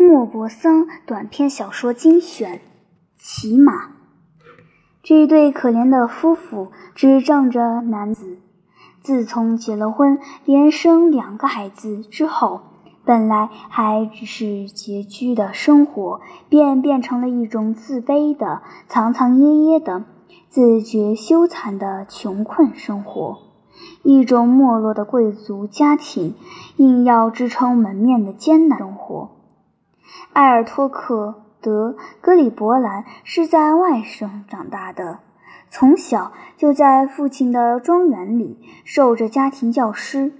莫泊桑短篇小说精选《骑马》。这对可怜的夫妇，只仗着男子。自从结了婚，连生两个孩子之后，本来还只是拮据的生活，便变成了一种自卑的、藏藏掖掖的、自觉羞惭的穷困生活，一种没落的贵族家庭硬要支撑门面的艰难生活。埃尔托克·德·格里伯兰是在外省长大的，从小就在父亲的庄园里受着家庭教师，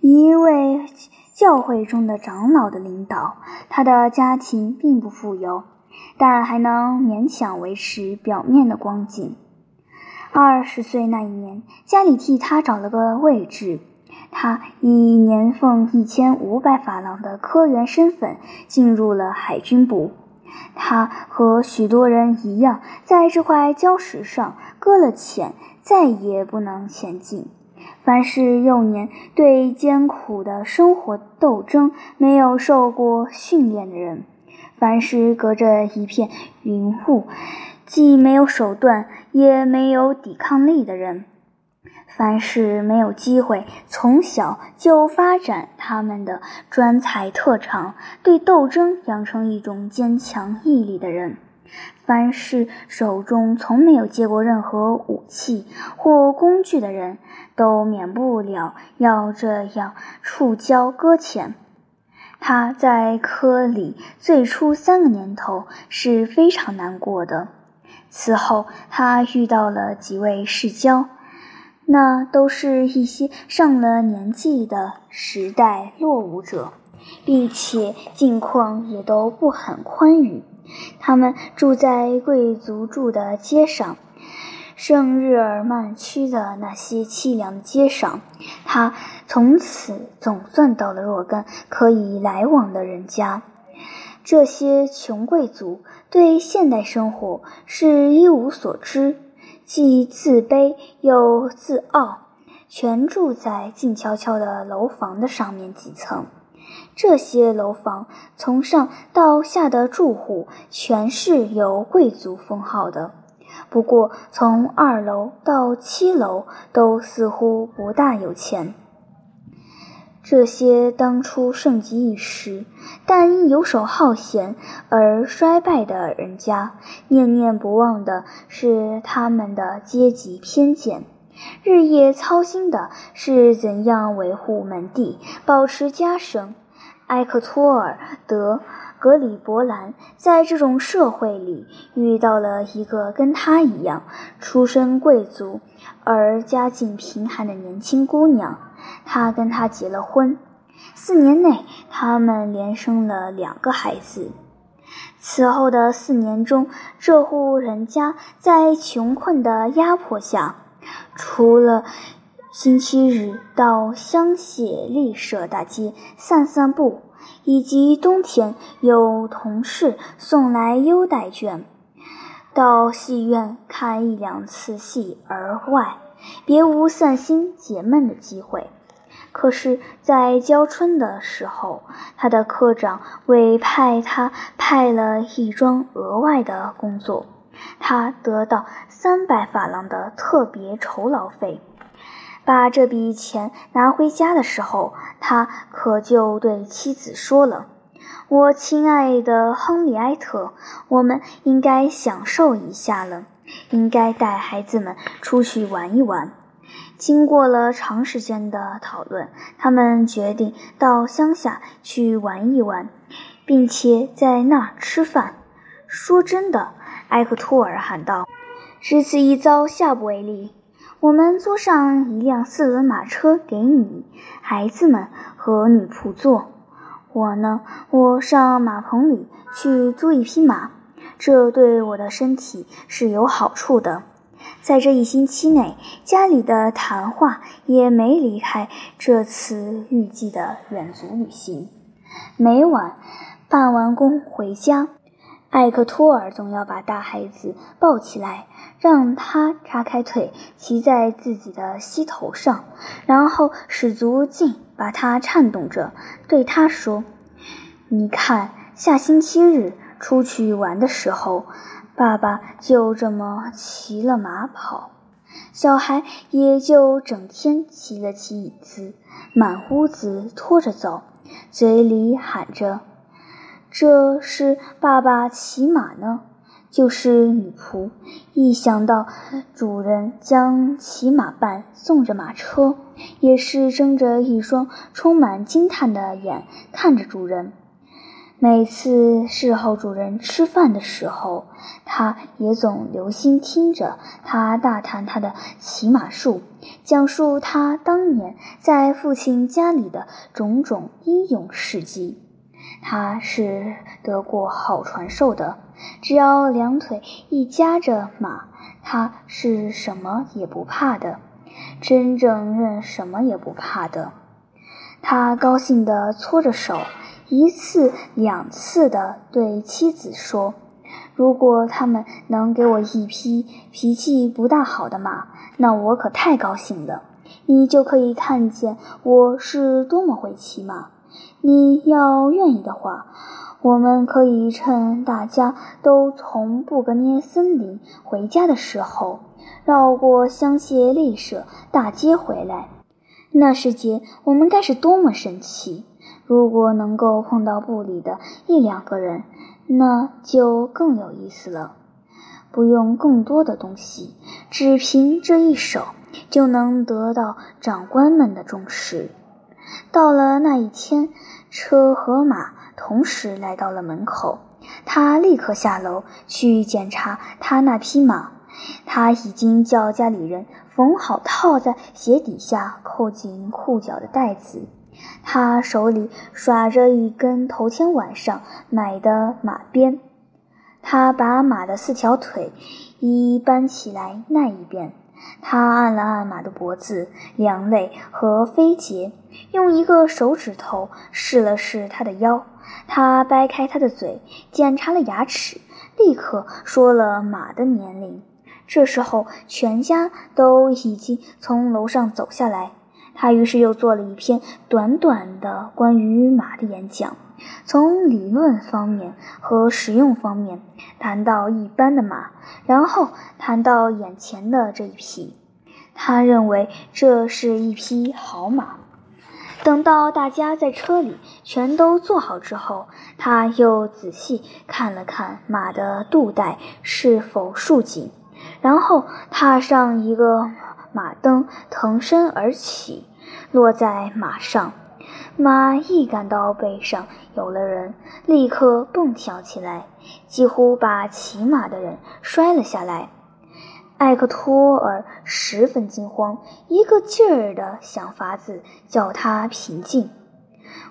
一位教会中的长老的领导。他的家庭并不富有，但还能勉强维持表面的光景。二十岁那一年，家里替他找了个位置。他以年俸一千五百法郎的科员身份进入了海军部。他和许多人一样，在这块礁石上搁了浅，再也不能前进。凡是幼年对艰苦的生活斗争没有受过训练的人，凡是隔着一片云雾，既没有手段也没有抵抗力的人。凡是没有机会从小就发展他们的专才特长，对斗争养成一种坚强毅力的人；凡是手中从没有接过任何武器或工具的人，都免不了要这样触礁搁浅。他在科里最初三个年头是非常难过的。此后，他遇到了几位世交。那都是一些上了年纪的时代落伍者，并且境况也都不很宽裕。他们住在贵族住的街上，圣日耳曼区的那些凄凉的街上。他从此总算到了若干可以来往的人家。这些穷贵族对现代生活是一无所知。既自卑又自傲，全住在静悄悄的楼房的上面几层。这些楼房从上到下的住户全是有贵族封号的，不过从二楼到七楼都似乎不大有钱。这些当初盛极一时，但因游手好闲而衰败的人家，念念不忘的是他们的阶级偏见，日夜操心的是怎样维护门第，保持家声。埃克托尔·德·格里伯兰在这种社会里遇到了一个跟他一样出身贵族而家境贫寒的年轻姑娘。他跟她结了婚，四年内他们连生了两个孩子。此后的四年中，这户人家在穷困的压迫下，除了星期日到香榭丽舍大街散散步，以及冬天有同事送来优待券，到戏院看一两次戏而外，别无散心解闷的机会。可是，在交春的时候，他的科长委派他派了一桩额外的工作，他得到三百法郎的特别酬劳费。把这笔钱拿回家的时候，他可就对妻子说了：“我亲爱的亨利埃特，我们应该享受一下了，应该带孩子们出去玩一玩。”经过了长时间的讨论，他们决定到乡下去玩一玩，并且在那儿吃饭。说真的，埃克托尔喊道：“只此一遭，下不为例。我们租上一辆四轮马车给你、孩子们和女仆坐。我呢，我上马棚里去租一匹马，这对我的身体是有好处的。”在这一星期内，家里的谈话也没离开这次预计的远足旅行。每晚办完工回家，艾克托尔总要把大孩子抱起来，让他叉开腿骑在自己的膝头上，然后使足劲把他颤动着，对他说：“你看，下星期日出去玩的时候，爸爸就这么骑了马跑，小孩也就整天骑了骑椅子，满屋子拖着走，嘴里喊着：“这是爸爸骑马呢。”就是女仆，一想到主人将骑马伴送着马车，也是睁着一双充满惊叹的眼看着主人。每次侍候主人吃饭的时候，他也总留心听着他大谈他的骑马术，讲述他当年在父亲家里的种种英勇事迹。他是得过好传授的。只要两腿一夹着马，他是什么也不怕的，真正认什么也不怕的。他高兴地搓着手，一次两次地对妻子说：“如果他们能给我一匹脾气不大好的马，那我可太高兴了。你就可以看见我是多么会骑马。你要愿意的话。”我们可以趁大家都从布格涅森林回家的时候，绕过香榭丽舍大街回来。那时节，我们该是多么神奇！如果能够碰到部里的一两个人，那就更有意思了。不用更多的东西，只凭这一手，就能得到长官们的重视。到了那一天，车和马。同时来到了门口，他立刻下楼去检查他那匹马。他已经叫家里人缝好套在鞋底下扣紧裤脚的带子。他手里耍着一根头天晚上买的马鞭。他把马的四条腿一搬起来，那一边。他按了按马的脖子、两肋和飞节，用一个手指头试了试他的腰。他掰开他的嘴，检查了牙齿，立刻说了马的年龄。这时候，全家都已经从楼上走下来。他于是又做了一篇短短的关于马的演讲，从理论方面和实用方面谈到一般的马，然后谈到眼前的这一匹。他认为这是一匹好马。等到大家在车里全都坐好之后，他又仔细看了看马的肚带是否束紧，然后踏上一个马蹬，腾身而起，落在马上。马一感到背上有了人，立刻蹦跳起来，几乎把骑马的人摔了下来。艾克托尔十分惊慌，一个劲儿地想法子叫他平静。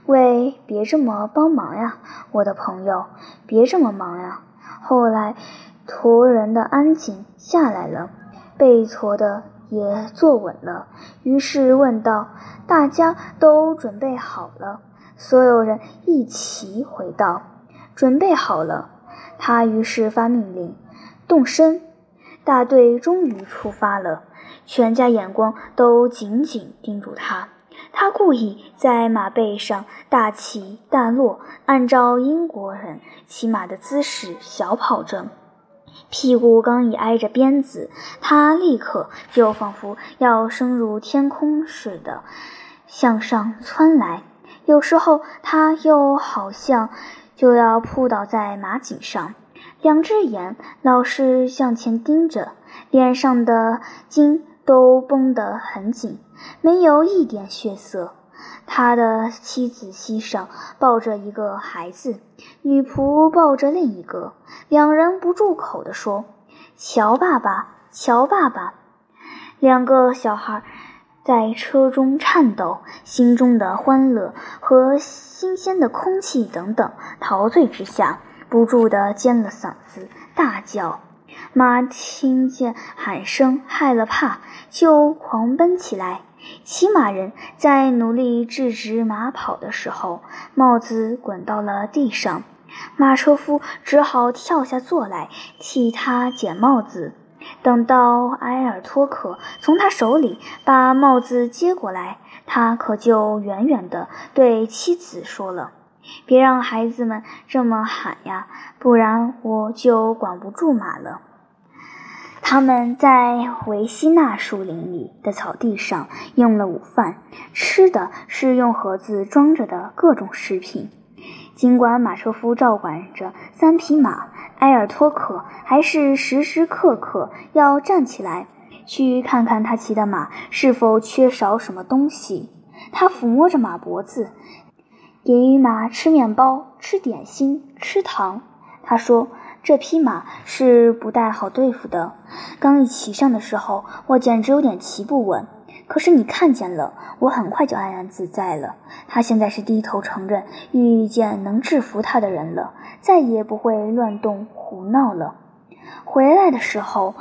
喂，别这么帮忙呀，我的朋友，别这么忙呀。后来，驮人的安静下来了，被驮的也坐稳了，于是问道：“大家都准备好了？”所有人一齐回道：“准备好了。”他于是发命令：“动身。”大队终于出发了，全家眼光都紧紧盯住他。他故意在马背上大起大落，按照英国人骑马的姿势小跑着，屁股刚一挨着鞭子，他立刻就仿佛要升入天空似的向上窜来。有时候他又好像就要扑倒在马颈上。两只眼老是向前盯着，脸上的筋都绷得很紧，没有一点血色。他的妻子膝上抱着一个孩子，女仆抱着另一个，两人不住口地说：“乔爸爸，乔爸爸。”两个小孩在车中颤抖，心中的欢乐和新鲜的空气等等陶醉之下。不住地尖了嗓子，大叫。马听见喊声，害了怕，就狂奔起来。骑马人在努力制止马跑的时候，帽子滚到了地上。马车夫只好跳下坐来，替他捡帽子。等到埃尔托克从他手里把帽子接过来，他可就远远地对妻子说了。别让孩子们这么喊呀，不然我就管不住马了。他们在维西纳树林里的草地上用了午饭，吃的是用盒子装着的各种食品。尽管马车夫照管着三匹马，埃尔托克还是时时刻刻要站起来去看看他骑的马是否缺少什么东西。他抚摸着马脖子，给马吃面包、吃点心、吃糖。他说。这匹马是不太好对付的。刚一骑上的时候，我简直有点骑不稳。可是你看见了，我很快就安然自在了。他现在是低头承认遇见能制服他的人了，再也不会乱动胡闹了。回来的时候，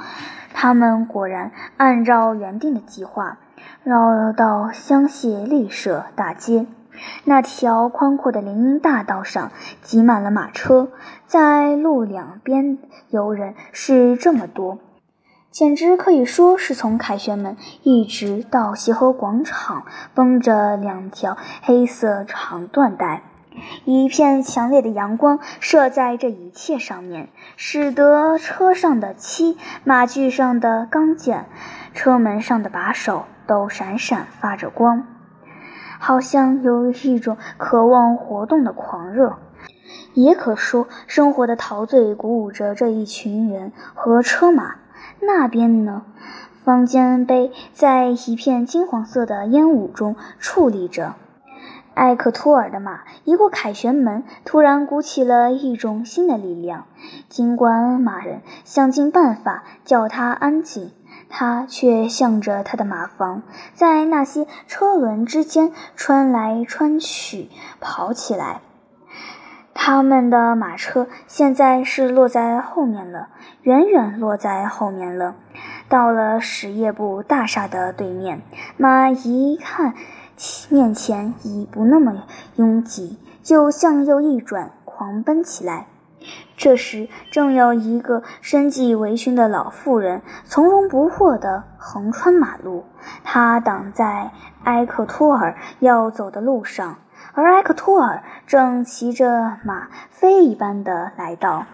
他们果然按照原定的计划，绕到香榭丽舍大街。那条宽阔的林荫大道上挤满了马车，在路两边游人是这么多，简直可以说是从凯旋门一直到协和广场，绷着两条黑色长缎带。一片强烈的阳光射在这一切上面，使得车上的漆、马具上的钢件、车门上的把手都闪闪发着光。好像有一种渴望活动的狂热，也可说生活的陶醉鼓舞着这一群人和车马。那边呢，方尖碑在一片金黄色的烟雾中矗立着。埃克托尔的马一过凯旋门，突然鼓起了一种新的力量。尽管马人想尽办法叫它安静。他却向着他的马房，在那些车轮之间穿来穿去，跑起来。他们的马车现在是落在后面了，远远落在后面了。到了实业部大厦的对面，马一看面前已不那么拥挤，就向右一转，狂奔起来。这时，正有一个身系围裙的老妇人从容不迫地横穿马路，她挡在埃克托尔要走的路上，而埃克托尔正骑着马飞一般的来到。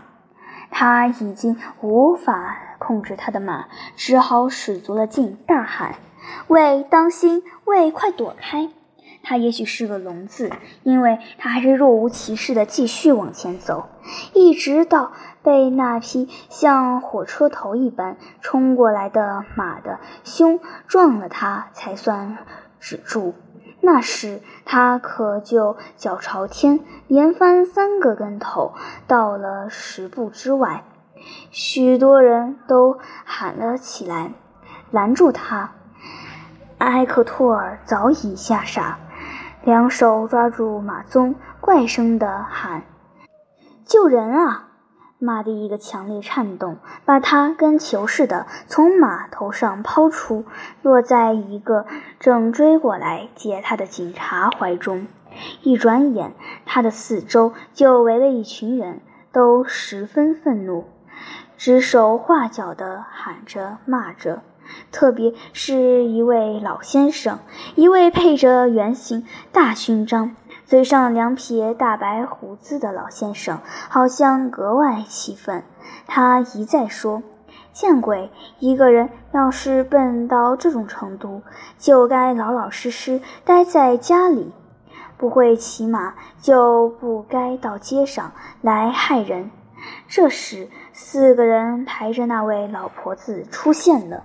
他已经无法控制他的马，只好使足了劲，大喊：“喂，当心！喂，快躲开！”他也许是个聋子，因为他还是若无其事地继续往前走，一直到被那匹像火车头一般冲过来的马的胸撞了，他才算止住。那时他可就脚朝天，连翻三个跟头，到了十步之外。许多人都喊了起来，拦住他。埃克托尔早已吓傻。两手抓住马鬃，怪声的喊：“救人啊！”马的一个强烈颤动，把他跟球似的从马头上抛出，落在一个正追过来接他的警察怀中。一转眼，他的四周就围了一群人，都十分愤怒，指手画脚的喊着骂着。特别是一位老先生，一位配着圆形大勋章、嘴上两撇大白胡子的老先生，好像格外气愤。他一再说：“见鬼！一个人要是笨到这种程度，就该老老实实待在家里；不会骑马，就不该到街上来害人。”这时，四个人抬着那位老婆子出现了。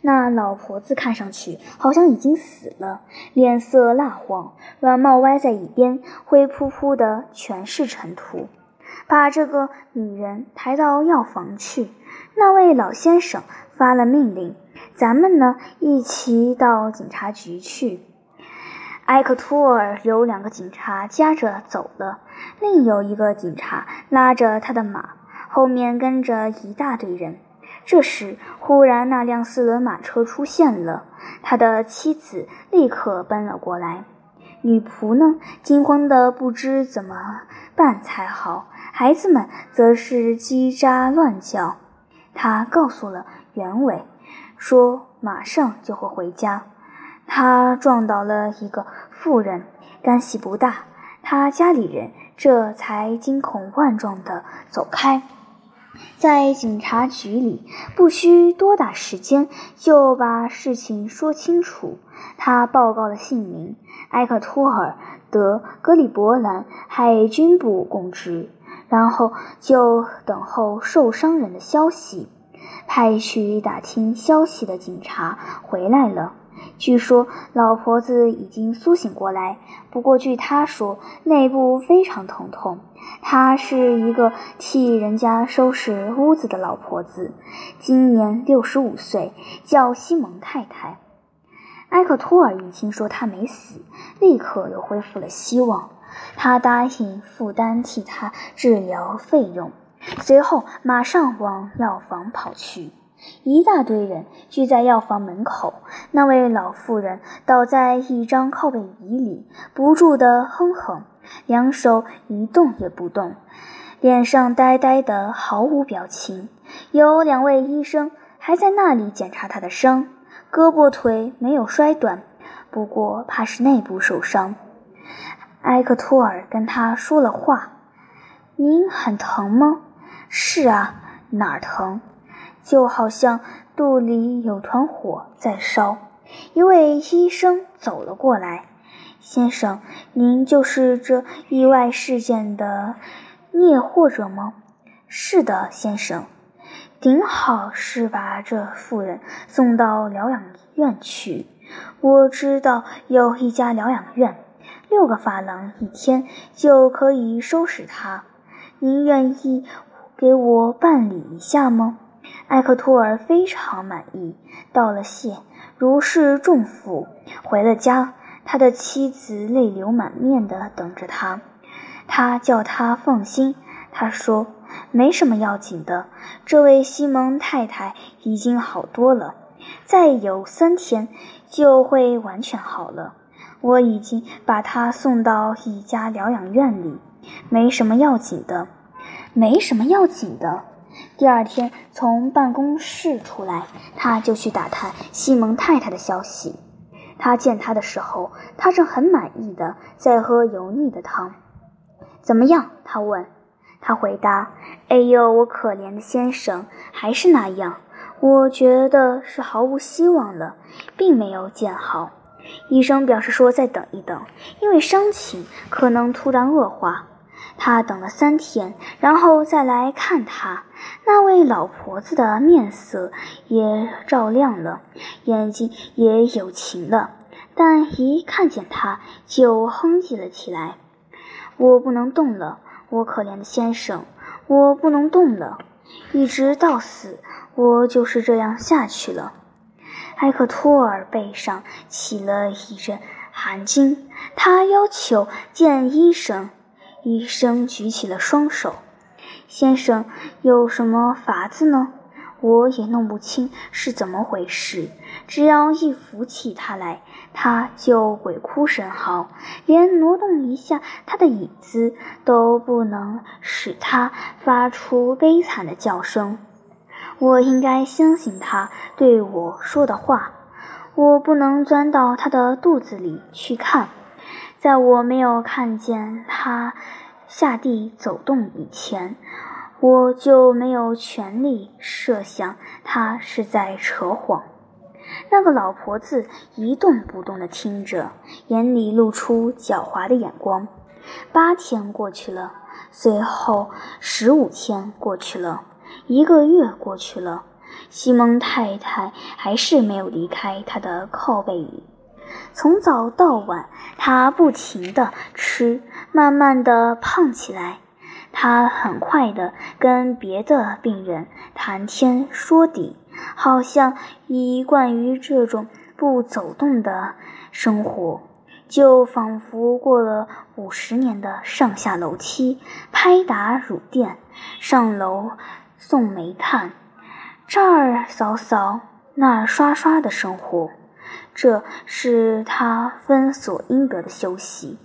那老婆子看上去好像已经死了，脸色蜡黄，软帽歪在一边，灰扑扑的全是尘土。把这个女人抬到药房去。那位老先生发了命令：“咱们呢，一起到警察局去。”埃克托尔有两个警察夹着走了，另有一个警察拉着他的马，后面跟着一大堆人。这时，忽然那辆四轮马车出现了，他的妻子立刻奔了过来。女仆呢，惊慌的不知怎么办才好；孩子们则是叽喳乱叫。他告诉了原委，说马上就会回家。他撞倒了一个妇人，干系不大。他家里人这才惊恐万状的走开。在警察局里，不需多大时间就把事情说清楚。他报告了姓名：埃克托尔·德·格里伯兰，海军部公职。然后就等候受伤人的消息。派去打听消息的警察回来了。据说老婆子已经苏醒过来，不过据他说，内部非常疼痛。她是一个替人家收拾屋子的老婆子，今年六十五岁，叫西蒙太太。埃克托尔一听说她没死，立刻又恢复了希望。他答应负担替她治疗费用，随后马上往药房跑去。一大堆人聚在药房门口，那位老妇人倒在一张靠背椅里，不住地哼哼，两手一动也不动，脸上呆呆的，毫无表情。有两位医生还在那里检查她的伤，胳膊腿没有摔断，不过怕是内部受伤。埃克托尔跟他说了话：“您很疼吗？”“是啊，哪儿疼？”就好像肚里有团火在烧。一位医生走了过来：“先生，您就是这意外事件的灭祸者吗？”“是的，先生。”“顶好是把这妇人送到疗养院去。我知道有一家疗养院，六个法郎一天就可以收拾她。您愿意给我办理一下吗？”埃克托尔非常满意，道了谢，如释重负，回了家。他的妻子泪流满面地等着他。他叫他放心，他说没什么要紧的。这位西蒙太太已经好多了，再有三天就会完全好了。我已经把她送到一家疗养院里，没什么要紧的，没什么要紧的。第二天从办公室出来，他就去打探西蒙太太的消息。他见他的时候，他正很满意的在喝油腻的汤。怎么样？他问。他回答：“哎呦，我可怜的先生，还是那样。我觉得是毫无希望了，并没有见好。”医生表示说：“再等一等，因为伤情可能突然恶化。”他等了三天，然后再来看他。那位老婆子的面色也照亮了，眼睛也有情了，但一看见他就哼唧了起来。我不能动了，我可怜的先生，我不能动了，一直到死，我就是这样下去了。埃克托尔背上起了一阵寒惊，他要求见医生。医生举起了双手，先生，有什么法子呢？我也弄不清是怎么回事。只要一扶起他来，他就鬼哭神嚎，连挪动一下他的椅子都不能使他发出悲惨的叫声。我应该相信他对我说的话。我不能钻到他的肚子里去看。在我没有看见他下地走动以前，我就没有权利设想他是在扯谎。那个老婆子一动不动地听着，眼里露出狡猾的眼光。八天过去了，随后十五天过去了，一个月过去了，西蒙太太还是没有离开他的靠背椅。从早到晚，他不停地吃，慢慢地胖起来。他很快地跟别的病人谈天说地，好像一惯于这种不走动的生活，就仿佛过了五十年的上下楼梯、拍打乳垫、上楼送煤炭、这儿扫扫、那儿刷刷的生活。这是他分所应得的休息。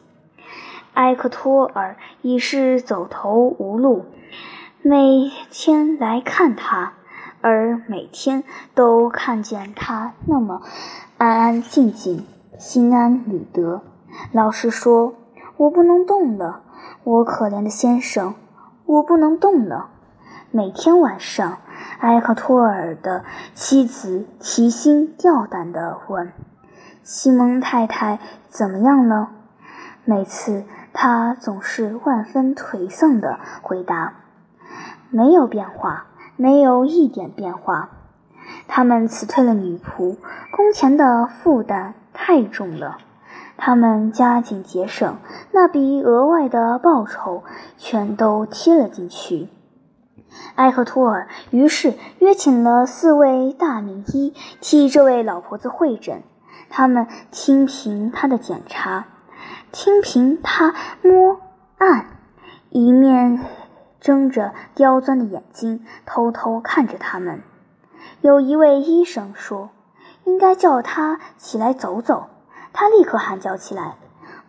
埃克托尔已是走投无路，每天来看他，而每天都看见他那么安安静静、心安理得。老实说，我不能动了，我可怜的先生，我不能动了。每天晚上，埃克托尔的妻子提心吊胆地问：“西蒙太太怎么样了？”每次，他总是万分颓丧地回答：“没有变化，没有一点变化。他们辞退了女仆，工钱的负担太重了。”他们加紧节省，那笔额外的报酬全都贴了进去。埃克托尔于是约请了四位大名医替这位老婆子会诊，他们听凭他的检查，听凭他摸按，一面睁着刁钻的眼睛偷偷看着他们。有一位医生说：“应该叫他起来走走。”他立刻喊叫起来：“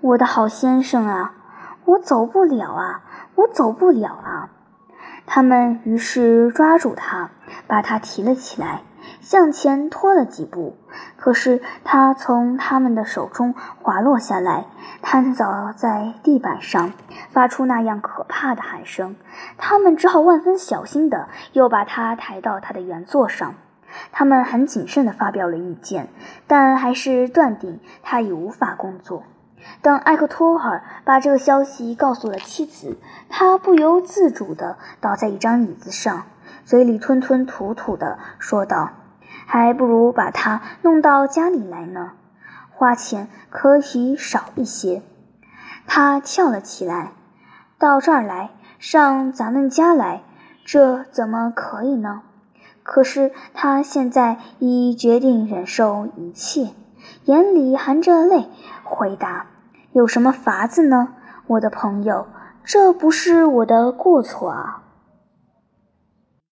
我的好先生啊，我走不了啊，我走不了啊！”他们于是抓住他，把他提了起来，向前拖了几步。可是他从他们的手中滑落下来，瘫倒在地板上，发出那样可怕的喊声。他们只好万分小心地又把他抬到他的原座上。他们很谨慎地发表了意见，但还是断定他已无法工作。等艾克托尔把这个消息告诉了妻子，他不由自主地倒在一张椅子上，嘴里吞吞吐吐地说道：“还不如把他弄到家里来呢，花钱可以少一些。”他跳了起来：“到这儿来，上咱们家来，这怎么可以呢？”可是他现在已决定忍受一切，眼里含着泪回答：“有什么法子呢，我的朋友？这不是我的过错啊。”